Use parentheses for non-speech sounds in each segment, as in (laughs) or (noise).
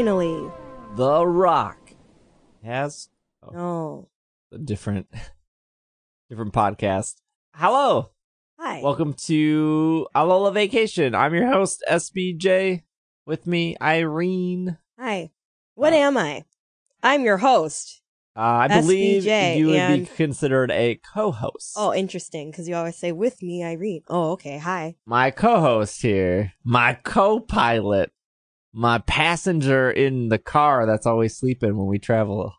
Finally. The Rock has No. a different, (laughs) different podcast. Hello. Hi. Welcome to Alola Vacation. I'm your host, SBJ. With me, Irene. Hi. What Uh, am I? I'm your host. Uh, I believe SBJ, you would be considered a co-host. Oh, interesting, because you always say with me, Irene. Oh, okay. Hi. My co-host here, my co-pilot, my passenger in the car that's always sleeping when we travel.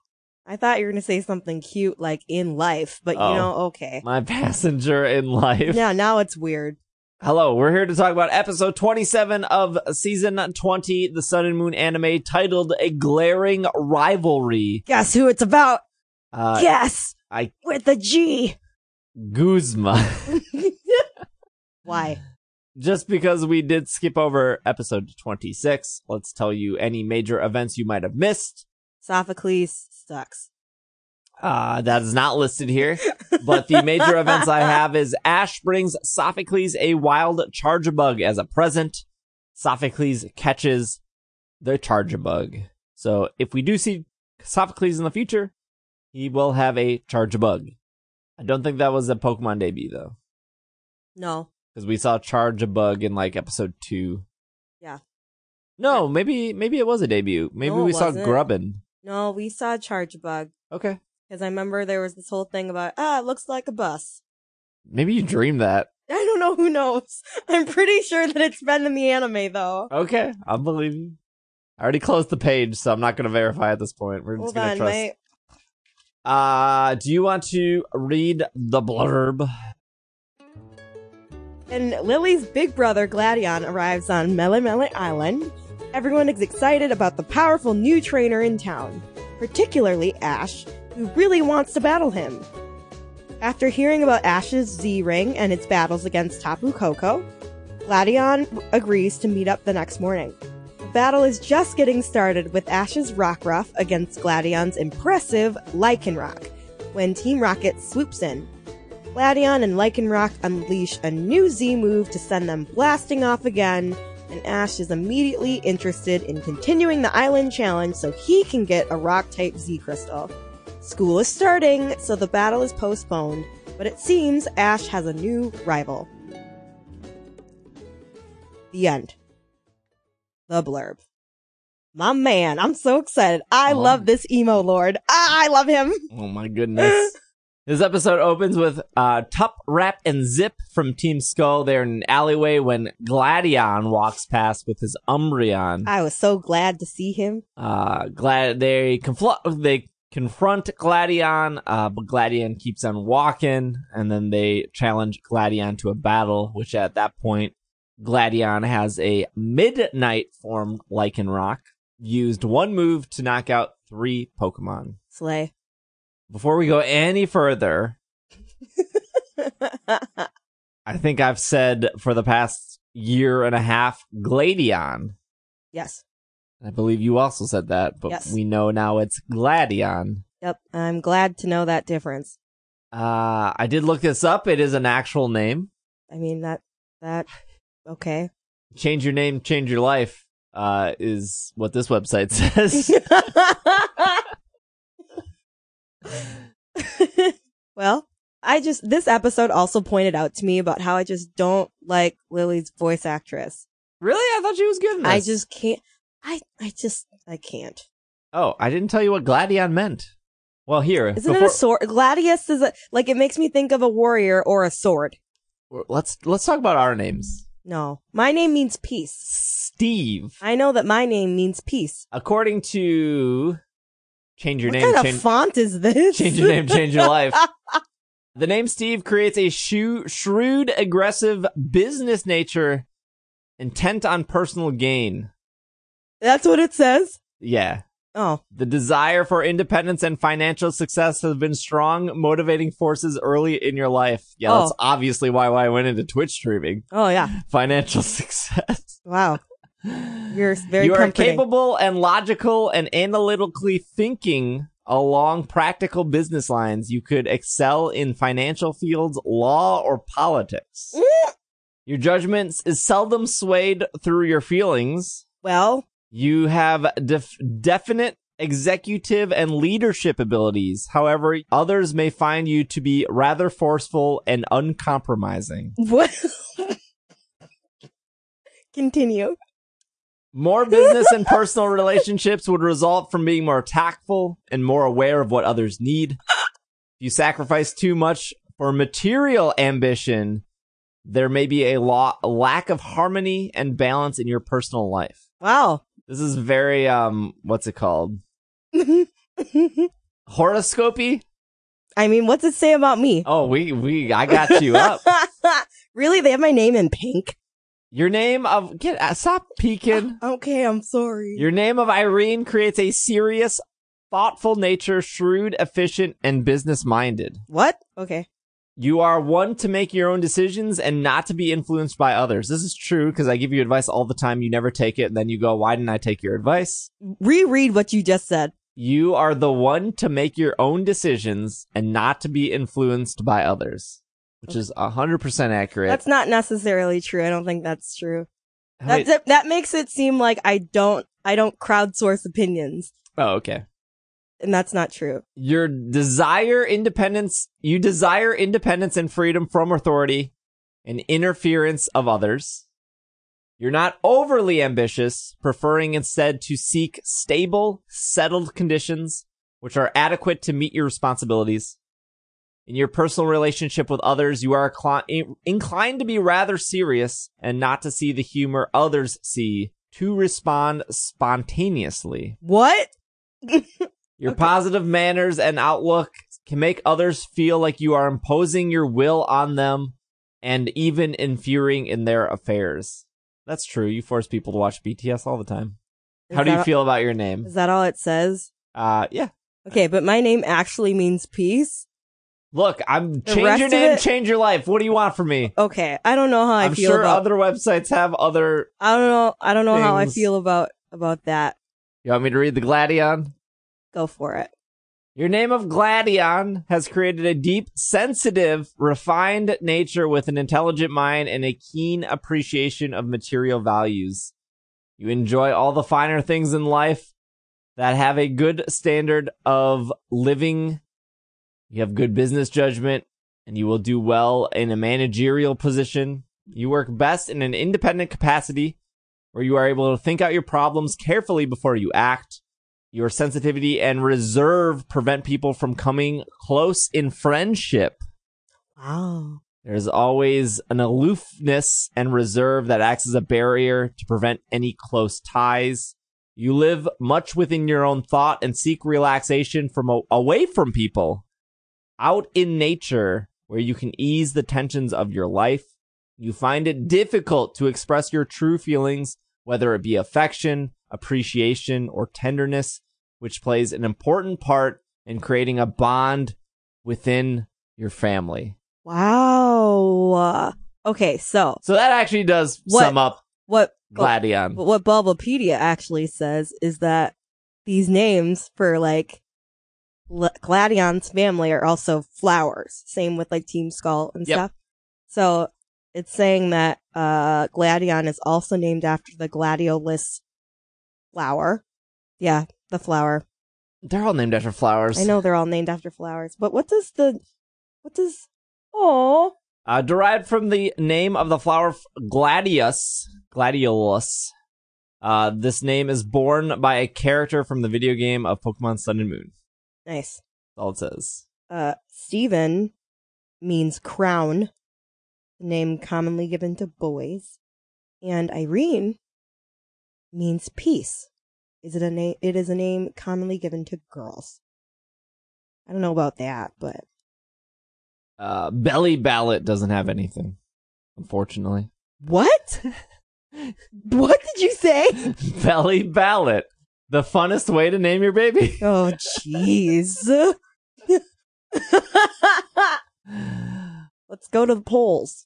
I thought you were going to say something cute like in life, but Oh. you know, okay. My (laughs) passenger in life. Yeah, now it's weird. Hello, we're here to talk about episode 27 of season 20, the Sun and Moon anime titled A Glaring Rivalry. Guess who it's about? Uh, Guess I with a G. Guzma. (laughs) Why? Just because we did skip over episode 26, let's tell you any major events you might have missed. Sophocles sucks. Uh, that is not listed here, but the major events I have is Ash brings Sophocles a wild Charjabug as a present. Sophocles catches the Charjabug. So if we do see Sophocles in the future, he will have a Charjabug. I don't think that was a Pokemon debut though, No. Because we saw Charjabug in like episode two. Yeah. No, maybe maybe it was a debut. Maybe No, it we saw wasn't. Grubbin. No, we saw Charjabug. Okay. Because I remember there was this whole thing about, ah, it looks like a bus. Maybe you dreamed that. (laughs) I don't know who knows. I'm pretty sure that it's been in the anime though. Okay, I'll believe you. I already closed the page, so I'm not going to verify at this point. We're just Hold going to on, trust. my Uh, do you want to read the blurb? And Lillie's big brother Gladion arrives on Melemele Island. Everyone is excited about the powerful new trainer in town, particularly Ash, who really wants to battle him. After hearing about Ash's Z Ring and its battles against Tapu Koko, Gladion agrees to meet up the next morning. The battle is just getting started with Ash's Rockruff against Gladion's impressive Lycanroc when Team Rocket swoops in. Gladion and Lycanroc unleash a new Z move to send them blasting off again, and Ash is immediately interested in continuing the island challenge so he can get a rock type Z crystal. School is starting, so the battle is postponed, but it seems Ash has a new rival. The end. The blurb. My man, I'm so excited. I Oh. love this emo lord. I love him. Oh my goodness. (laughs) this episode opens with uh, Tupp, Rapp, and Zipp from Team Skull. They're in an alleyway when Gladion walks past with his Umbreon. I was so glad to see him. Uh, glad they confl- they confront Gladion, uh, but Gladion keeps on walking, and then they challenge Gladion to a battle, which at that point, Gladion has a midnight form Lycanroc, used one move to knock out three Pokemon. Slay. Before we go any further, (laughs) I think I've said for the past year and a half, Gladion. yes. I believe you also said that, but Yes. we know now it's Gladion. Yep. I'm glad to know that difference. Uh, I did look this up. It is an actual name. I mean that that okay. Change your name, change your life. Uh, is what this website (laughs) says. (laughs) (laughs) well, I just this episode also pointed out to me about how I just don't like Lillie's voice actress. really? I thought she was good. In this. I just can't. I I just I can't. Oh, I didn't tell you what Gladion meant. Well, here. Isn't it a sword? Gladius is a like it makes me think of a warrior or a sword. Let's let's talk about our names. No, my name means peace. Steve. I know that my name means peace. According to change your what name, What kind change, of font is this? change your name, change your life. (laughs) The name Steve creates a shu- shrewd, aggressive business nature, intent on personal gain. That's what it says. Yeah. Oh, The desire for independence and financial success have been strong motivating forces early in your life. Yeah, that's Oh. obviously why, why I went into Twitch streaming. oh yeah. (laughs) Financial (laughs) success. Wow. You're very you are capable and logical and analytically thinking along practical business lines. You could excel in financial fields, law, or politics. Mm, Your judgments is seldom swayed through your feelings. Well, You have def- definite executive and leadership abilities. However, others may find you to be rather forceful and uncompromising. what? (laughs) Continue. More business and personal relationships would result from being more tactful and more aware of what others need. If you sacrifice too much for material ambition, there may be a, lo- a lack of harmony and balance in your personal life. Wow. This is very um what's it called? (laughs) Horoscopy? I mean, what's it say about me? Oh, we we I got you up. (laughs) really? They have my name in pink? Your name of get uh, stop peeking. (laughs) Okay, I'm sorry. Your name of Irene creates a serious, thoughtful nature, shrewd, efficient, and business minded. what? Okay. You are one to make your own decisions and not to be influenced by others. This is true because I give you advice all the time. You never take it, and then you go, "Why didn't I take your advice?" Reread what you just said. You are the one to make your own decisions and not to be influenced by others, which is a 100% accurate. That's not necessarily true. I don't think that's true. Wait- That, that makes it seem like I don't I don't crowdsource opinions, oh, okay. and that's not true. Your desire independence, you desire independence and freedom from authority and interference of others. You're not overly ambitious, preferring instead to seek stable, settled conditions which are adequate to meet your responsibilities. In your personal relationship with others, you are incli- inclined to be rather serious and not to see the humor others see, to respond spontaneously. What? (laughs) Your positive manners and outlook can make others feel like you are imposing your will on them and even interfering in their affairs. That's true. You force people to watch BTS all the time. Is How do you feel about your name? Is that all it says? Uh, yeah. Okay, but my name actually means peace. Look, I'm The change your name, change your life. What do you want from me? Okay, I don't know how I feel. I'm feel sure about. other websites have other. I don't know. I don't know how I feel about about that. You want me to read the Gladion? Go for it. Your name of Gladion has created a deep, sensitive, refined nature with an intelligent mind and a keen appreciation of material values. You enjoy all the finer things in life that have a good standard of living. You have good business judgment and you will do well in a managerial position. You work best in an independent capacity where you are able to think out your problems carefully before you act. Your sensitivity and reserve prevent people from coming close in friendship. Wow. There's always an aloofness and reserve that acts as a barrier to prevent any close ties. You live much within your own thought and seek relaxation from away from people. Out in nature, where you can ease the tensions of your life, you find it difficult to express your true feelings, whether it be affection, appreciation, or tenderness, which plays an important part in creating a bond within your family. Wow. Okay, so So that actually does What- sum up what oh, Gladion. But what Bulbapedia actually says is that these names for like L- Gladion's family are also flowers. Same with like Team Skull and Yep. stuff. So it's saying that uh Gladion is also named after the gladiolus flower. Yeah, the flower. They're all named after flowers. I know they're all named after flowers, but what does the what does Oh, Uh, derived from the name of the flower f- Gladius, Gladiolus. Uh, this name is born by a character from the video game of Pokemon Sun and Moon. Nice. That's all it says. Uh Stephen means crown, the name commonly given to boys. And Irene means peace. Is it a name it is a name commonly given to girls. I don't know about that, but Uh, Belly Ballot doesn't have anything, unfortunately. what? (laughs) what did you say? (laughs) Belly Ballot. The funnest way to name your baby. (laughs) Oh jeez. (laughs) Let's go to the polls.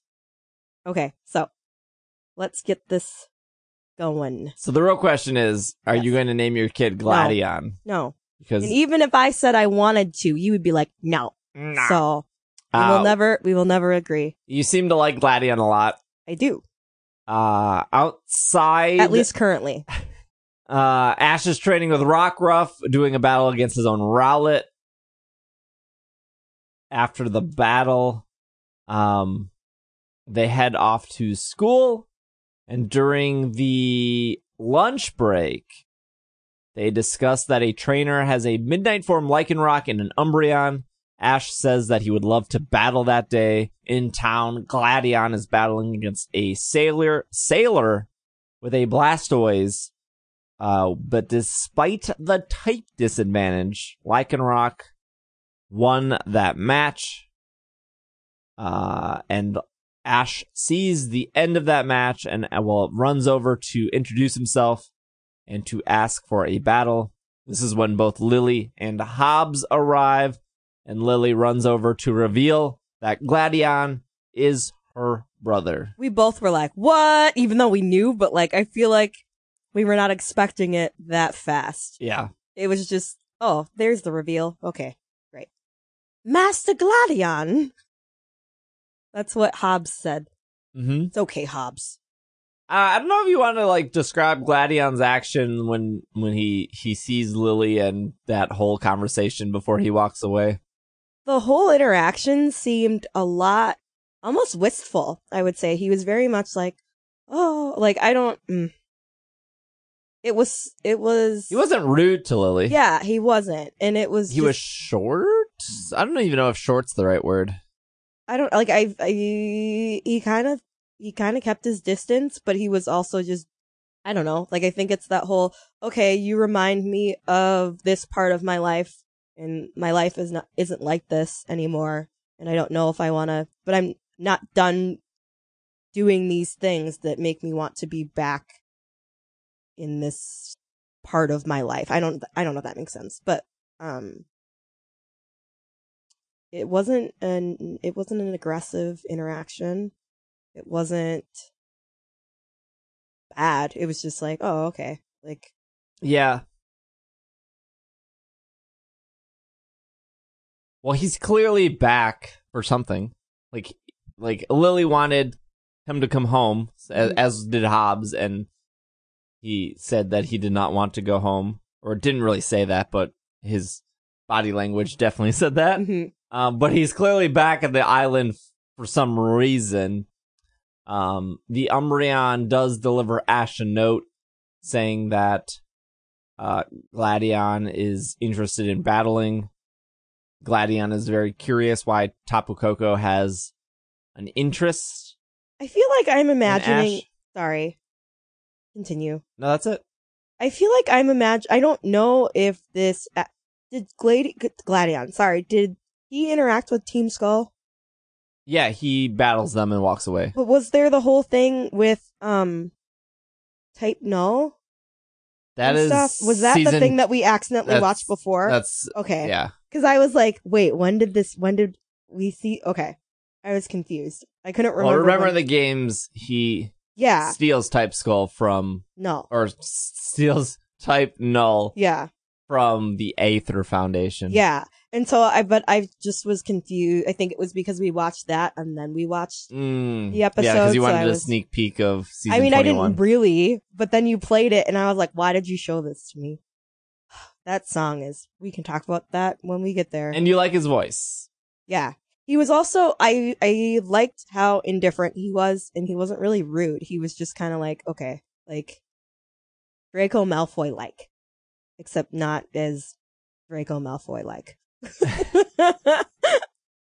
Okay, so let's get this going. So the real question is, are you going to name your kid Gladion? No. Because And even if I said I wanted to, you would be like, no. So we uh, will never we will never agree. you seem to like Gladion a lot. I do. Uh, outside, At least currently. (laughs) uh, Ash is training with Rockruff, doing a battle against his own Rowlet. After the battle, um, they head off to school, and during the lunch break, they discuss that a trainer has a Midnight Form Lycanroc and an Umbreon. Ash says that he would love to battle that day in town. Gladion is battling against a sailor sailor with a Blastoise. Uh, but despite the type disadvantage, Lycanroc won that match. Uh, and Ash sees the end of that match and uh, well runs over to introduce himself and to ask for a battle. This is when both Lillie and Hobbes arrive, and Lillie runs over to reveal that Gladion is her brother. We both were like, what? Even though we knew, but like, I feel like we were not expecting it that fast. Yeah. It was just, oh, there's the reveal. Okay, great. Master Gladion. That's what Hobbes said. Mm-hmm. It's okay, Hobbes. Uh, I don't know if you want to like describe Gladion's action when when he he sees Lillie and that whole conversation before he walks away. The whole interaction seemed a lot, almost wistful, I would say. He was very much like, oh, like, I don't, mm. It was, it was. He wasn't rude to Lillie. Yeah, he wasn't. And it was. He was short. I don't even know if short's the right word. I don't like I, I he kind of he kind of kept his distance, but he was also just I don't know. Like I think it's that whole okay, you remind me of this part of my life and my life is not isn't like this anymore and I don't know if I want to but I'm not done doing these things that make me want to be back in this part of my life. I don't I don't know if that makes sense, but um it wasn't an it wasn't an aggressive interaction. It wasn't bad. It was just like, oh, okay. Like Yeah. Well, he's clearly back for something. Like, like Lillie wanted him to come home, as, Mhm. as did Hobbes, and he said that he did not want to go home, or didn't really say that, but his body language definitely (laughs) said that. mhm. Um, but he's clearly back at the island for some reason. Um, the Umbreon does deliver Ash a note saying that uh, Gladion is interested in battling. Gladion is very curious why Tapu Koko has an interest. I feel like I'm in imagining Ash. sorry. Continue. No, that's it. I feel like I'm imagine I don't know if this did Gladi- Gladion, sorry, did he interact with Team Skull? Yeah, he battles them and walks away. But was there the whole thing with um Type Null? That is stuff? Was that the thing that we accidentally watched before? That's okay. yeah. Because I was like, wait, when did this, when did we see? Okay. I was confused. I couldn't remember. Well, remember when- the games he Yeah. steals type skull from No. or steals type null Yeah. from the Aether Foundation. Yeah. And so I, but I just was confused. I think it was because we watched that and then we watched. Mm. The episode. Yeah, because you so wanted I a was- sneak peek of season I mean, 21. I didn't really, but then you played it and I was like, why did you show this to me? (sighs) That song is, we can talk about that when we get there. and you like his voice. Yeah. He was also I I liked how indifferent he was and he wasn't really rude. He was just kind of like, okay, like Draco Malfoy like. Except not as Draco Malfoy like. (laughs)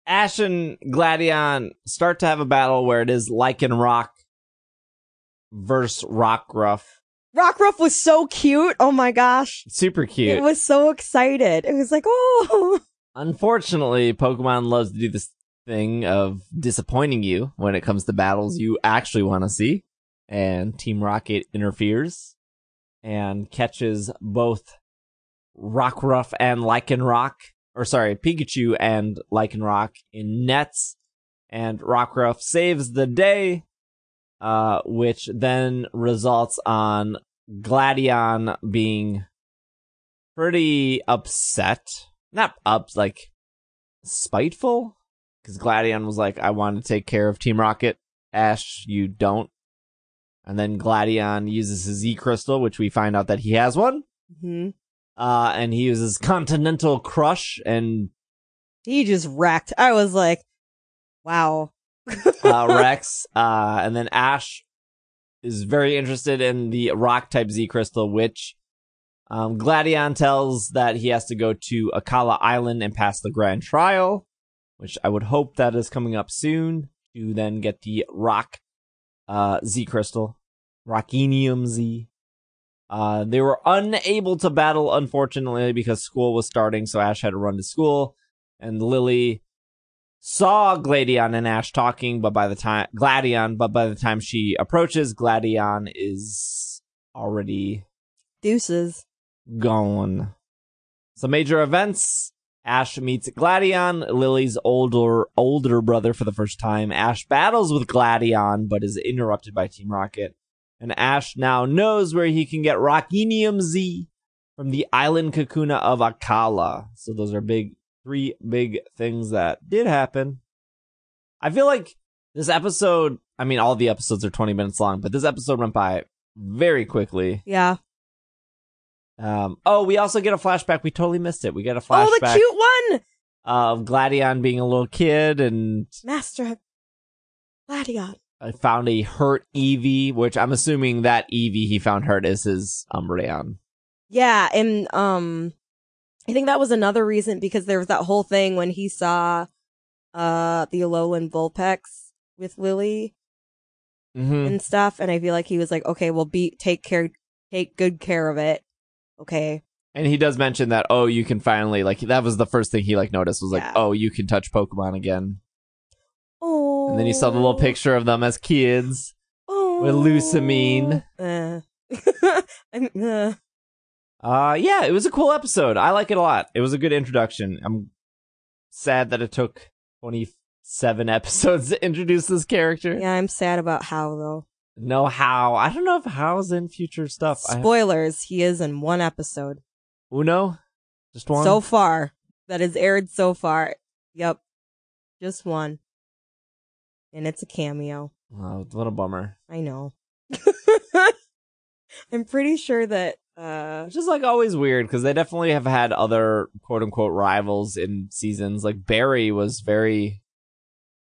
Ash and Gladion start to have a battle where it is Lycanroc versus Rockruff. Rockruff was so cute. Oh my gosh. Super cute. It was so excited. It was like, oh Unfortunately, Pokemon loves to do this thing of disappointing you when it comes to battles you actually want to see. And Team Rocket interferes and catches both Rockruff and Lycanroc, or sorry, Pikachu and Lycanroc in nets. And Rockruff saves the day, uh, which then results on Gladion being pretty upset. Not up, like spiteful, because Gladion was like, "I want to take care of Team Rocket," Ash, you don't. And then Gladion uses his Z crystal, which we find out that he has one. hmm Uh, and he uses Continental Crush and He just wrecked. I was like, wow. (laughs) uh, (laughs) Rex. Uh, and then Ash is very interested in the rock type Z crystal, which um, Gladion tells that he has to go to Akala Island and pass the grand trial, which I would hope that is coming up soon to then get the rock uh, Z crystal, Rockinium Z. Uh, they were unable to battle, unfortunately, because school was starting, so Ash had to run to school. And Lillie saw Gladion and Ash talking, but by the time Gladion, but by the time she approaches, Gladion is already Deuces. Gone. So major events. Ash meets Gladion, Lillie's older older brother for the first time. Ash battles with Gladion, but is interrupted by Team Rocket. And Ash now knows where he can get Rockinium Z from the island Kahuna of Akala. So those are big three big things that did happen. I feel like this episode, I mean all the episodes are 20 minutes long, but this episode went by very quickly. Yeah. Um, oh, we also get a flashback. We totally missed it. We get a flashback Oh, the cute one! of Gladion being a little kid, and Master Gladion. I found a hurt Eevee, which I'm assuming that Eevee he found hurt is his Umbreon. Yeah, and um I think that was another reason because there was that whole thing when he saw uh the Alolan Vulpix with Lillie Mm-hmm. and stuff, and I feel like he was like, Okay, well be take care take good care of it. Okay. And he does mention that, oh, you can finally, like, that was the first thing he, like, noticed was like, Yeah. oh, you can touch Pokemon again. Oh And then he saw the little picture of them as kids. oh. with Lusamine. Uh. (laughs) I'm, uh, Uh, yeah, it was a cool episode. I like it a lot. It was a good introduction. I'm sad that it took 27 (laughs) episodes to introduce this character. yeah, I'm sad about Hau though. No Hau. I don't know if Hau's in future stuff. Spoilers, he is in one episode. Uno? Just one? So far. That has aired so far. Yep. Just one. And it's a cameo. Oh, what a bummer. I know. (laughs) I'm pretty sure that uh just like always weird because they definitely have had other quote unquote rivals in seasons. Like Barry was very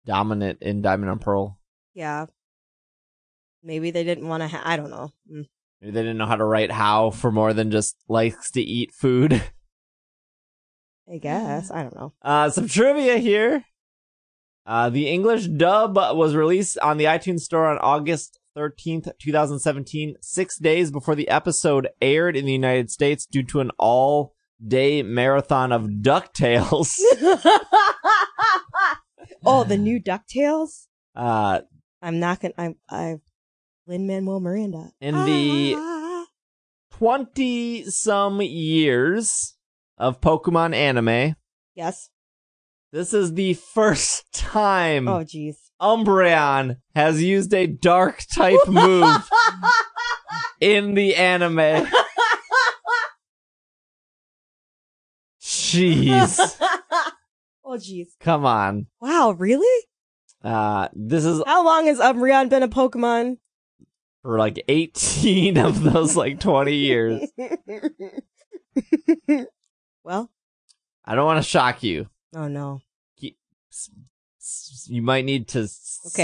dominant in Diamond and Pearl. yeah. Maybe they didn't want to ha- I don't know. Mm. Maybe they didn't know how to write Hau for more than just likes to eat food. (laughs) I guess. I don't know. Uh, some trivia here. Uh, the English dub was released on the iTunes Store on August 13th, 2017, six days before the episode aired in the United States due to an all day marathon of DuckTales. (laughs) (laughs) oh, the new DuckTales? uh, I'm not gonna I I Lin Manuel Miranda. In the- Ah. 20 some years of Pokemon anime, Yes. this is the first time Oh jeez. Umbreon has used a dark type (laughs) move in the anime. Jeez. (laughs) oh jeez. Come on. Wow, really? Uh, this is How long has Umbreon been a Pokemon? For like 18 of those like 20 years. (laughs) well, I don't want to shock you. oh no. You might need to Okay.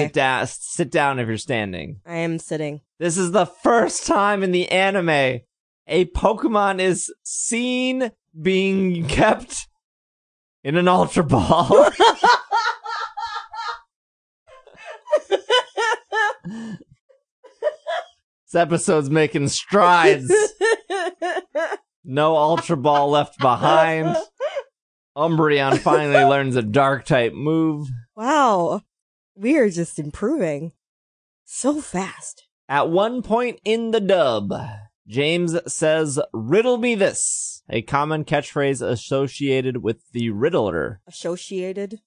sit down, sit down if you're standing. I am sitting. This is the first time in the anime a Pokemon is seen being kept in an Ultra Ball. (laughs) (laughs) this episode's making strides. (laughs) No Ultra Ball left behind. Umbreon finally (laughs) learns a Dark type move. wow. We are just improving so fast. At one point in the dub, James says, Riddle me this, a common catchphrase associated with the Riddler, Associated.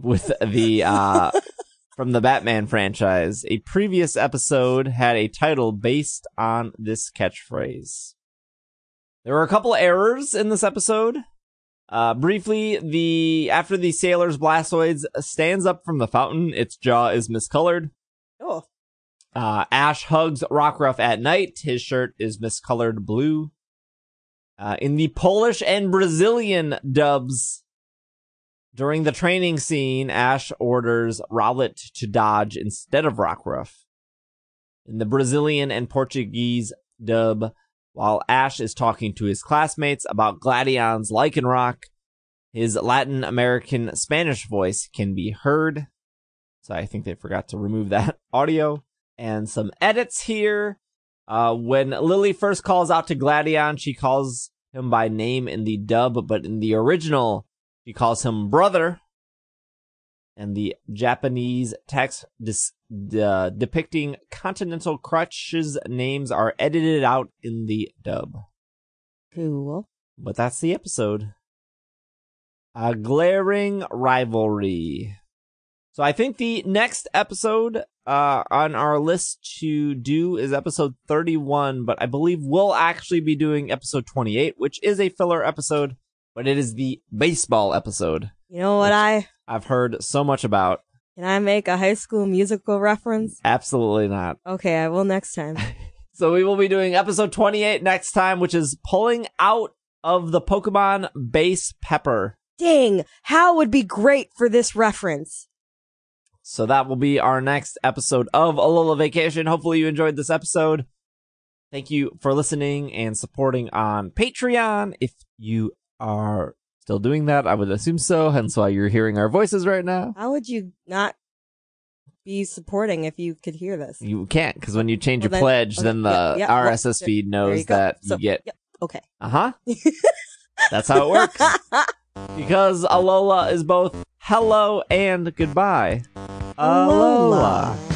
with the, uh, (laughs) from the Batman franchise. A previous episode had a title based on this catchphrase. There were a couple errors in this episode. Uh, briefly, the, after the sailor's Blastoise stands up from the fountain, its jaw is miscolored. Uh, Ash hugs Rockruff at night. His shirt is miscolored blue. Uh, in the Polish and Brazilian dubs, during the training scene, Ash orders Rowlet to dodge instead of Rockruff. In the Brazilian and Portuguese dub, while Ash is talking to his classmates about Gladion's Lycanroc, his Latin American Spanish voice can be heard. So I think they forgot to remove that (laughs) audio. And some edits here. Uh, when Lillie first calls out to Gladion, she calls him by name in the dub, but in the original, she calls him brother. And the Japanese text dis- uh, depicting Continental Crush's names are edited out in the dub. Cool. But that's the episode. A glaring rivalry. So I think the next episode uh, on our list to do is episode 31, but I believe we'll actually be doing episode 28, which is a filler episode, but it is the baseball episode. You know what I I've heard so much about. can I make a high school musical reference? Absolutely not. (laughs) Okay, I will next time. So we will be doing episode 28 next time, which is pulling out of the Pokemon base pepper. Dang, how would be great for this reference. So that will be our next episode of Alola Vacation. Hopefully you enjoyed this episode. Thank you for listening and supporting on Patreon. If you are still doing that, I would assume so, hence why you're hearing our voices right now. How would you not be supporting if you could hear this? You can't, because when you change Well, your then- pledge, okay, then the yeah, yeah, RSS there- feed knows you that So- you get, yep, okay. uh huh. (laughs) That's how it works. (laughs) because Alola is both hello and goodbye. Alola. Alola.